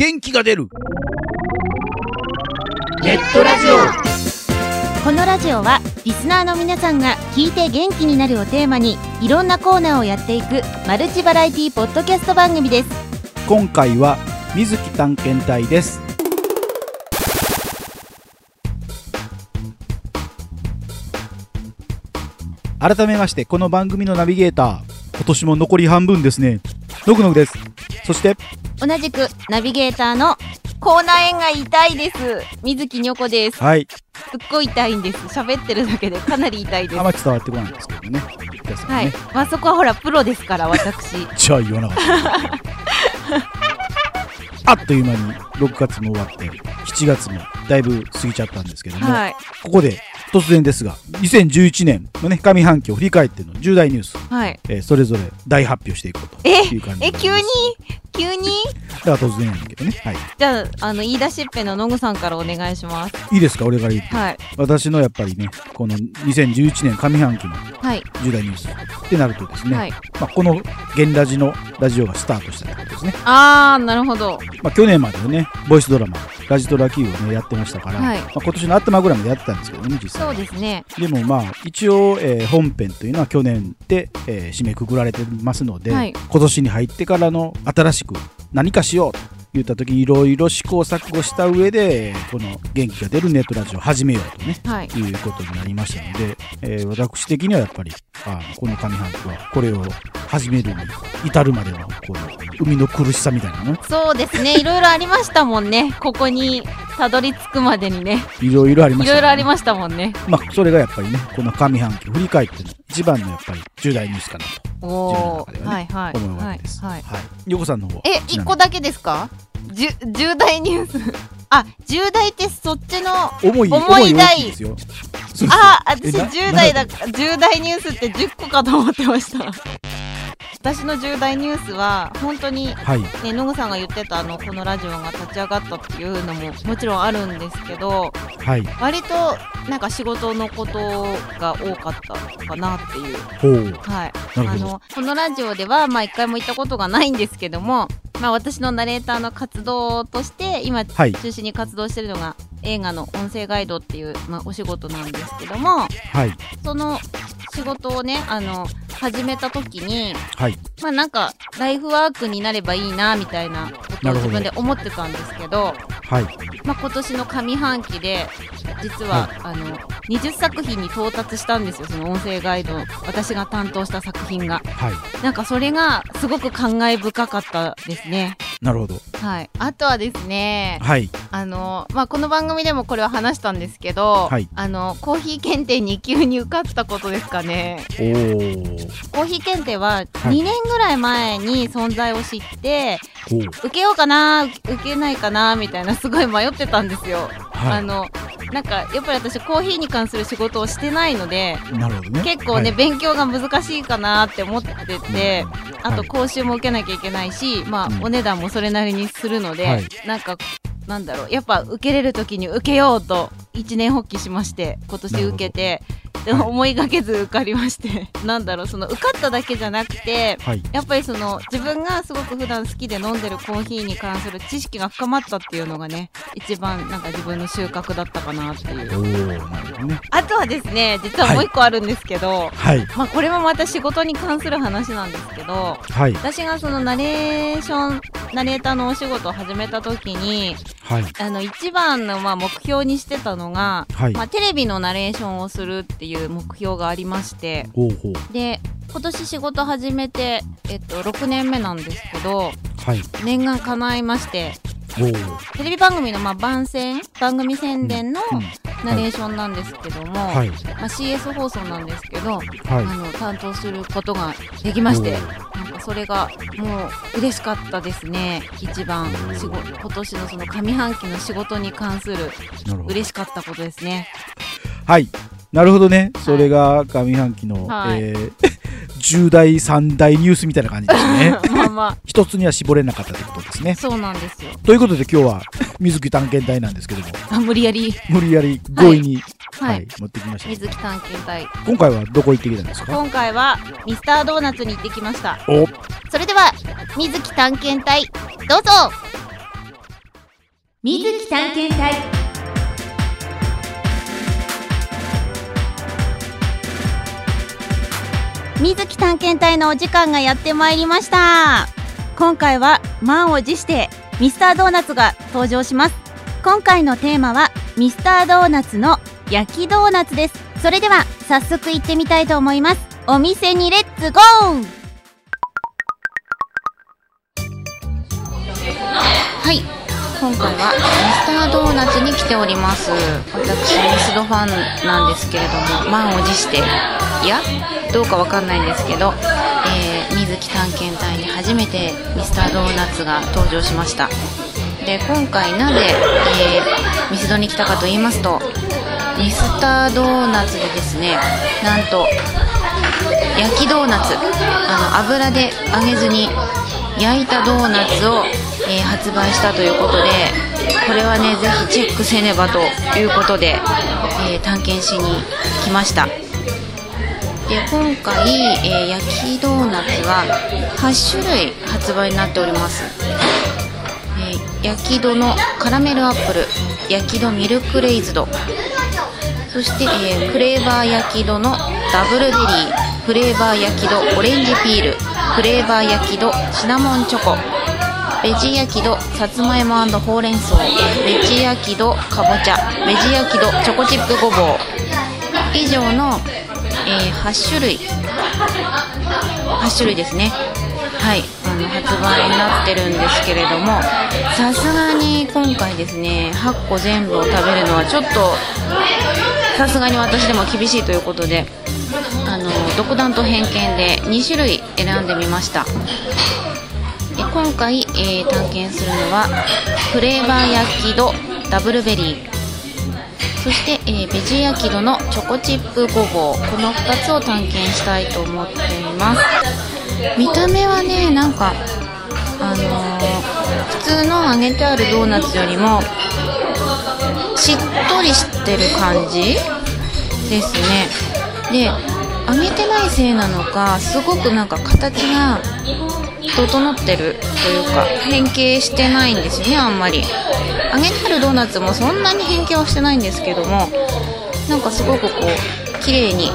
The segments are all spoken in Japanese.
元気が出る。ネットラジオ。このラジオはリスナーの皆さんが聞いて元気になるをテーマにいろんなコーナーをやっていくマルチバラエティポッドキャスト番組です。今回は水木探検隊です。改めましてこの番組のナビゲーター今年も残り半分ですねのぐのぐです。そして同じくナビゲーターのコーナー縁が痛いです。水木にょこです。はい。すっごい痛いんです。喋ってるだけでかなり痛いです。あまり伝わってこないんですけどね。ねはい、まあそこはほらプロですから私。じゃあ言わなかった。あっという間に6月も終わって7月もだいぶ過ぎちゃったんですけども、はい。ここで突然ですが2011年のね上半期を振り返っての重大ニュース、はい。えーそれぞれ大発表していこうとえ？いう感じでえ急に？急に？だから突然やねんけどね。はい。じゃああの言い出しっぺの野ぐさんからお願いします。いいですか？俺から言って、はい。私のやっぱりねこの2011年上半期のはい。重大ニュースってなるとですね、はい。まあ、この現ラジのラジオがスタートしたってことですね。あーなるほど。まあ、去年まではね、ボイスドラマ、ラジトラ Q をね、やってましたから、はい。まあ、今年の頭ぐらいまでやってたんですけどね、実際そうですね。でもまあ、一応、えー本編というのは去年で、えー締めくくられてますので、はい。今年に入ってからの新しく何かしようと言った時にいろいろ試行錯誤した上で、えーこの元気が出るネットラジオを始めようとね、はい。いうことになりましたので、えー私的にはやっぱり、あこの上半期はこれを始めるに至るまでの、この海の苦しさみたいなのそうですね。いろいろありましたもんね。ここにたどり着くまでにね。いろいろありました、いろいろありましたもんね。まあ、それがやっぱりね、この上半期を振り返っての一番のやっぱり重大ニュースかなおお自分の中ではねはいはい。と思うわはいけです。はい横さんの方は。え一個だけですか？じゅ重大ニュース。あ重大ってそっちの重い、重い大いあ私えな10代だ重大ニュースって10個かと思ってました私の重大ニュースは本当にはい。ね野ぐさんが言ってたあのこのラジオが立ち上がったっていうのももちろんあるんですけどはい。割となんか仕事のことが多かったかなっていう。はい。あのこのラジオではまあ一回も行ったことがないんですけどもまあ私のナレーターの活動として今はい。中心に活動してるのが映画の音声ガイドっていう、まあ、お仕事なんですけどもはい。その仕事をねあの始めた時にはい。まあなんかライフワークになればいいなみたいなことを自分で思ってたんですけどはい。まあ、今年の上半期で実は、あの20作品に到達したんですよその音声ガイド私が担当した作品がはい。なんかそれがすごく感慨深かったですねなるほど。はいあとはですねはい。あのまあこの番組でもこれは話したんですけど、はいあのコーヒー検定2級に受かったことですかねおー。コーヒー検定ははい2年ぐらい前に存在を知って、ほう。受けようかな受けないかなみたいなすごい迷ってたんですよはい。あのなんかやっぱり私コーヒーに関する仕事をしてないのでね。結構ね、はい。勉強が難しいかなって思ってて、あとはい。講習も受けなきゃいけないし、まあ、うん。お値段もそれなりにするので、はい。なんかなんだろうやっぱ受けれる時に受けようと一年発起しまして今年受けてではい思いがけず受かりまして なんだろうその受かっただけじゃなくてはい。やっぱりその自分がすごく普段好きで飲んでるコーヒーに関する知識が深まったっていうのがね一番なんか自分の収穫だったかなっていうね。あとはですね実はもう一個あるんですけど、はい。まあこれもまた仕事に関する話なんですけどはい。私がそのナレーションナレーターのお仕事を始めた時にはい。あの一番のまあ目標にしてたのが、はいま。あ、テレビのナレーションをするっていう目標がありまして。で今年仕事始めて、えっと、6年目なんですけどはい。念願叶いまして。テレビ番組のまあ番宣番組宣伝のうん。ナレーションなんですけども、はい。まあ、CS 放送なんですけど、はい。あの担当することができましておなんかそれがもう嬉しかったですね一番仕事今年のその上半期の仕事に関する。嬉しかったことですねはい。なるほどね。それが上半期の、はいえー重大三大ニュースみたいな感じですね。まあま一つには絞れなかったということですね。あ。そうなんですよ。ということで今日は水木探検隊なんですけども、あ無理やり。無理やり強引に、は、はい。い持ってきました。水木探検隊。今回はどこ行ってきたんですか？今回はミスタードーナツに行ってきました。お。それでは水木探検隊どうぞ。水木探検隊水木探検隊のお時間がやってまいりました。今回は満を持してミスタードーナツが登場します。今回のテーマはミスタードーナツの焼きドーナツです。それでは早速行ってみたいと思います。お店にレッツゴー！はい。今回はミスタードーナツに来ております。私ミスドファンなんですけれども満を持していやどうかわかんないんですけど、えー、水木探検隊に初めてミスタードーナツが登場しました。で今回なぜ、えー、ミスドに来たかと言いますとミスタードーナツでですねなんと焼きドーナツあの油で揚げずに焼いたドーナツを、えー、発売したということでこれはねぜひチェックせねばということで、えー、探検しに来ました。で今回、えー、焼きドーナツは8種類発売になっております、えー、焼きドのカラメルアップル焼きドミルクレイズド。そして、えー、フレーバー焼きドのダブルベリーフレーバー焼きドオレンジピールフレーバー焼きドシナモンチョコベジ焼きドさつまいもほうれん草ベジ焼きドかぼちゃベジ焼きドチョコチップごぼう。以上のえー、8種類。8種類ですね。はい。あの発売になってるんですけれども。さすがに今回ですね8個全部を食べるのはちょっとさすがに私でも厳しいということであの独断と偏見で2種類選んでみました。今回、えー、探検するのはフレーバー焼きドダブルベリー。そして、えー、ベジ焼きドのチョコチップごぼう。この2つを探検したいと思っています。見た目はねなんかあのー、普通の揚げてあるドーナツよりもしっとりしてる感じですね。で揚げてないせいなのかすごくなんか形が整ってるというか変形してないんですよねあんまり。揚げてあるドーナツもそんなに変形はしてないんですけどもなんかすごくこう綺麗に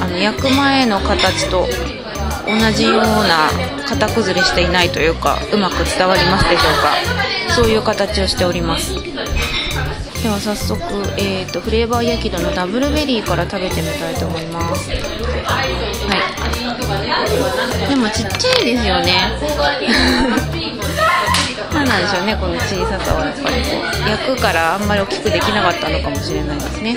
あの焼く前の形と同じような型崩れしていないというかうまく伝わりますでしょうか。そういう形をしております。では早速、えーと、フレーバー焼きドのダブルベリーから食べてみたいと思います。はい。でもちっちゃいですよね。何なんでしょうねこの小ささはやっぱりこう。焼くからあんまり大きくできなかったのかもしれないですね。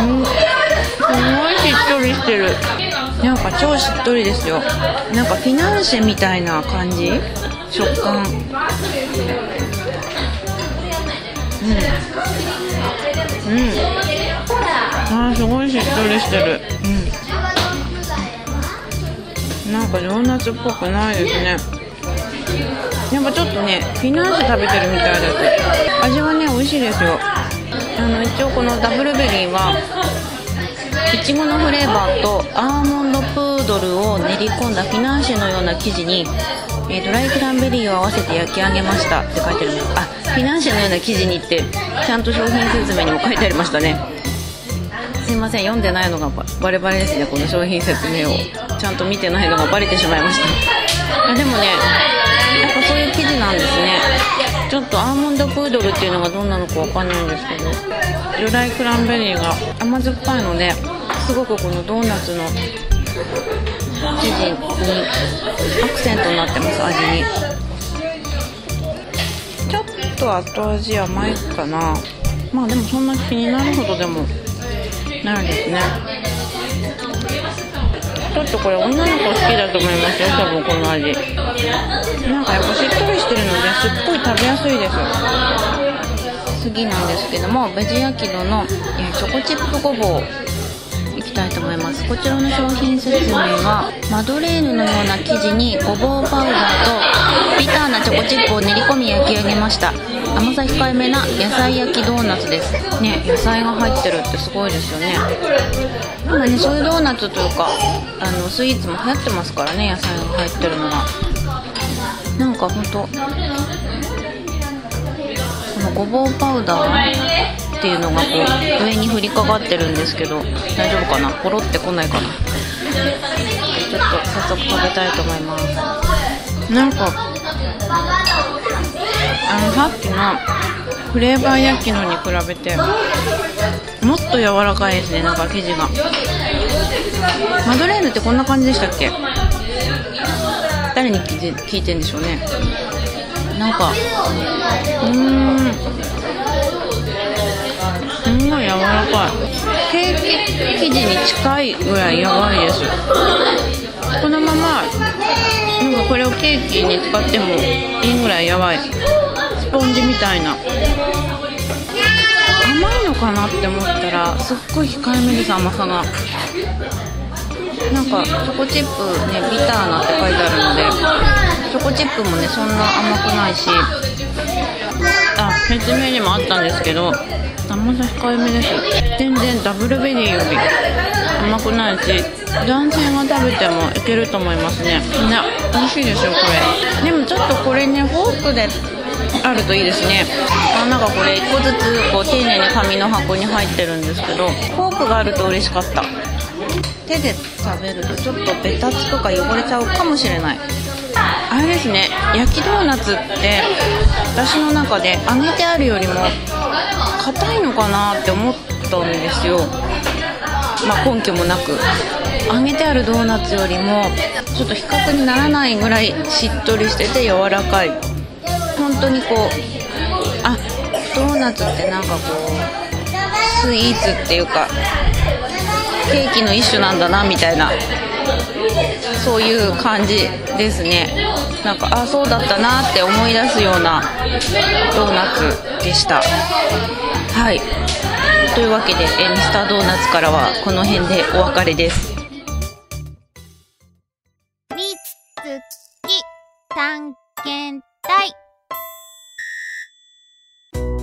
うん、うん、すごいしっとりしてる。なんか超しっとりですよ。なんかフィナンシェみたいな感じ？食感。うん。うん。あーすごいしっとりしてる。うん。なんかドーナツっぽくないですね。やっぱちょっとねフィナンシェ食べてるみたいです味はね美味しいですよ。あの一応このダブルベリーはいちごのフレーバーとアーモンドプードルを練り込んだフィナンシェのような生地に、えー、ドライクランベリーを合わせて焼き上げましたって書いてあるんですあフィナンシェのような生地にってちゃんと商品説明にも書いてありましたね。すいません読んでないのがバレバレですね。この商品説明を。ちゃんと見てないのがバレてしまいました。あでもねやっぱそういう生地なんですね。ちょっとアーモンドプードルっていうのがどんなのかわかんないんですけどドライクランベリーが甘酸っぱいのですごくこのドーナツの生地にアクセントになってます味に。ちょっと後味甘いかな。まあでもそんな気になるほどでもないですね。ちょっとこれ女の子好きだと思いますよ多分この味。なんかやっぱしっとりしてるのですっごい食べやすいです。次なんですけどもベジ焼きドの、チョコチップごぼう。たいと思います。こちらの商品説明はマドレーヌのような生地にごぼうパウダーとビターなチョコチップを練り込み焼き上げました。甘さ控えめな野菜焼きドーナツです。ね野菜が入ってるってすごいですよね。今ねそういうドーナツというかあのスイーツも流行ってますからね野菜が入ってるのが。なんかほんとこのごぼうパウダーっていうのがこう上に降りかかってるんですけど大丈夫かな？ポロってこないかな？ちょっと早速食べたいと思います。なんかあのさっきのフレーバー焼きのに比べてもっと柔らかいですね。なんか生地が。マドレーヌってこんな感じでしたっけ？誰に聞いて聞いてんでしょうね。なんかうーん。んごい柔らかい。ケーキ生地に近いぐらいやばいです。このままなんかこれをケーキに使ってもいいぐらいやばい。スポンジみたいな。甘いのかなって思ったらすっごい控えめです甘さが。なんかチョコチップねビターなって書いてあるのでチョコチップもねそんな甘くないし。説明にもあったんですけど甘さ控えめです。全然ダブルベリーより甘くないし男性が食べてもいけると思いますね。ね美味しいですよこれ。でもちょっとこれねフォークであるといいですね。あなんかこれ1個ずつこう丁寧に紙の箱に入ってるんですけどフォークがあると嬉しかった。手で食べるとちょっとベタつくか汚れちゃうかもしれない。あれですね焼きドーナツって私の中で揚げてあるよりも硬いのかなって思ったんですよ。まあ根拠もなく。揚げてあるドーナツよりもちょっと比較にならないぐらいしっとりしてて柔らかい。本当にこうあドーナツってなんかこうスイーツっていうかケーキの一種なんだなみたいなそういう感じですね。なんかあそうだったなって思い出すようなドーナツでした。はい。というわけでえミスタードーナツからはこの辺でお別れです。みつき探検隊。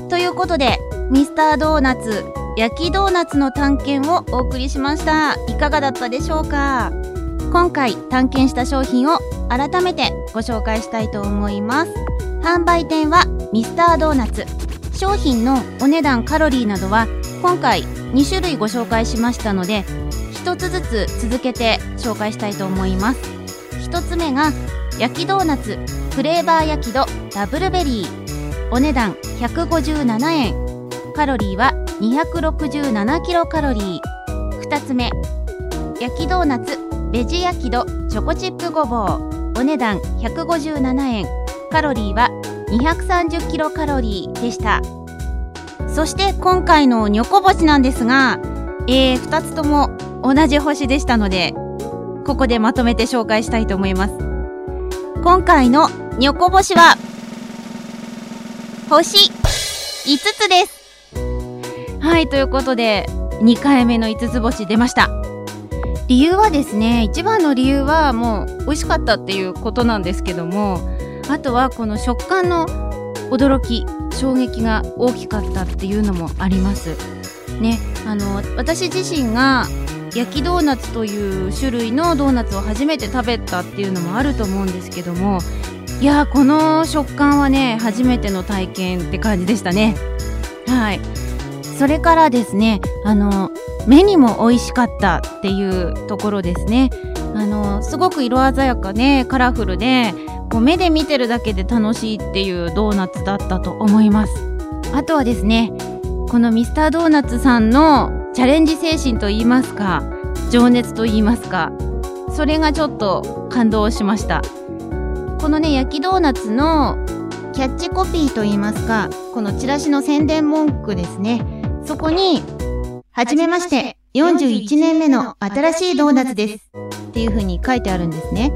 ということでミスタードーナツ焼きドーナツの探検をお送りしました。いかがだったでしょうか？今回探検した商品を改めてご紹介したいと思います。販売店はミスタードーナツ。商品のお値段カロリーなどは今回2種類ご紹介しましたので1つずつ続けて紹介したいと思います。1つ目が焼きドーナツ。フレーバー焼きドダブルベリー。お値段157円。カロリーは267キロカロリー。2つ目焼きドーナツ。ベジ焼きドチョコチップごぼう。お値段157円。カロリーは230キロカロリーでした。そして今回のニョコ星なんですが、えー、2つとも同じ星でしたのでここでまとめて紹介したいと思います。今回のニョコ星は星5つです。はいということで2回目の5つ星出ました。理由はですね一番の理由はもう美味しかったっていうことなんですけどもあとはこの食感の驚き衝撃が大きかったっていうのもあります。ねあの私自身が焼きドーナツという種類のドーナツを初めて食べたっていうのもあると思うんですけどもいやーこの食感はね初めての体験って感じでしたね。はい。それからですねあの目にも美味しかったっていうところですね。あのすごく色鮮やかでカラフルでこう目で見てるだけで楽しいっていうドーナツだったと思います。あとはですねこのミスタードーナツさんのチャレンジ精神と言いますか情熱と言いますかそれがちょっと感動しました。このね焼きドーナツのキャッチコピーと言いますかこのチラシの宣伝文句ですね。そこにはじめまして。41年目の新しいドーナツです。っていう風に書いてあるんですね。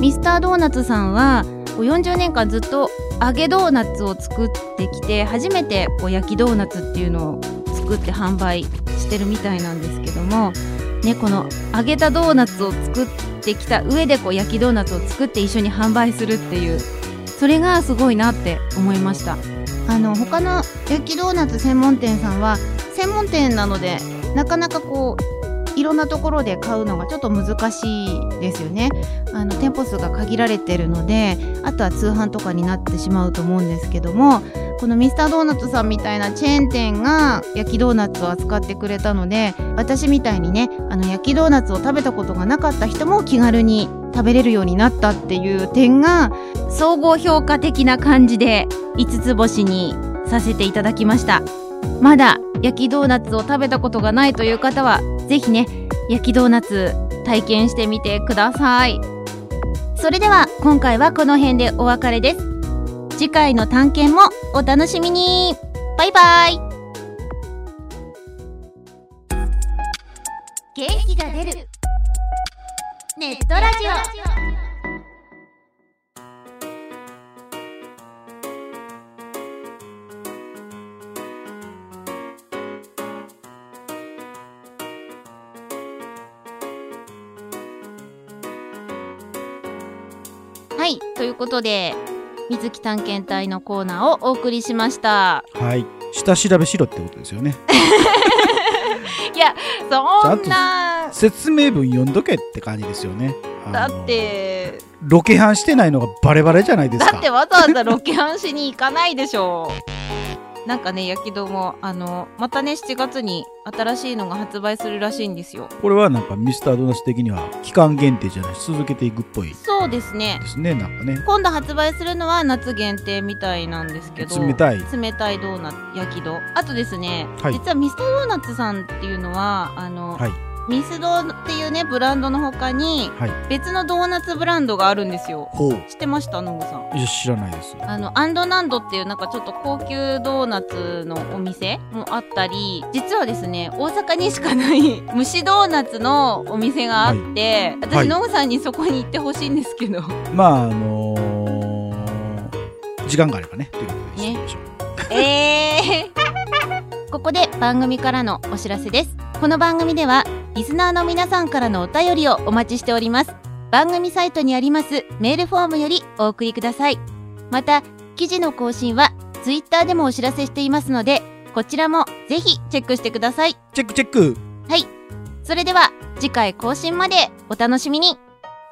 ミスタードーナツさんは40年間ずっと揚げドーナツを作ってきて初めてこう焼きドーナツっていうのを作って販売してるみたいなんですけどもねこの揚げたドーナツを作ってきた上でこう焼きドーナツを作って一緒に販売するっていうそれがすごいなって思いました。あの他の焼きドーナツ専門店さんは専門店なのでなかなかこういろんなところで買うのがちょっと難しいですよね。あの店舗数が限られてるのであとは通販とかになってしまうと思うんですけどもこのミスタードーナツさんみたいなチェーン店が焼きドーナツを扱ってくれたので私みたいにねあの焼きドーナツを食べたことがなかった人も気軽に食べれるようになったっていう点が総合評価的な感じで5つ星にさせていただきました。まだ焼きドーナツを食べたことがないという方はぜひね焼きドーナツ体験してみてください。それでは今回はこの辺でお別れです。次回の探検もお楽しみに。バイバイ。元気が出る。ネットラジオ。いということで水木探検隊のコーナーをお送りしました。はい。下調べしろってことですよね。いやそんな。説明文読んどけって感じですよね。だってロケハンしてないのがバレバレじゃないですか。だってわざわざロケハンしに行かないでしょなんかね焼きどもあのまたね7月に新しいのが発売するらしいんですよ。これはなんかミスタードーナツ的には期間限定じゃないし続けていくっぽい。そうですね。ですねなんかね。今度発売するのは夏限定みたいなんですけど冷たい。冷たいドーナツ焼きドあとですね、はい。実はミスタードーナツさんっていうのはあの、はいミスドっていうねブランドの他にはい。別のドーナツブランドがあるんですよ。知ってました？ノブさん。いや知らないですあのアンドナンドっていうなんかちょっと高級ドーナツのお店もあったり実はですね大阪にしかない 蒸しドーナツのお店があって、私、はい。ノブさんにそこに行ってほしいんですけど。まああのー時間があればねということでしてみましょう、えー、ここで番組からのお知らせです。この番組ではリスナーの皆さんからのお便りをお待ちしております。番組サイトにありますメールフォームよりお送りください。また記事の更新はツイッターでもお知らせしていますのでこちらもぜひチェックしてください。チェックチェック。はい。それでは次回更新までお楽しみに。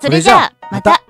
それじゃあまた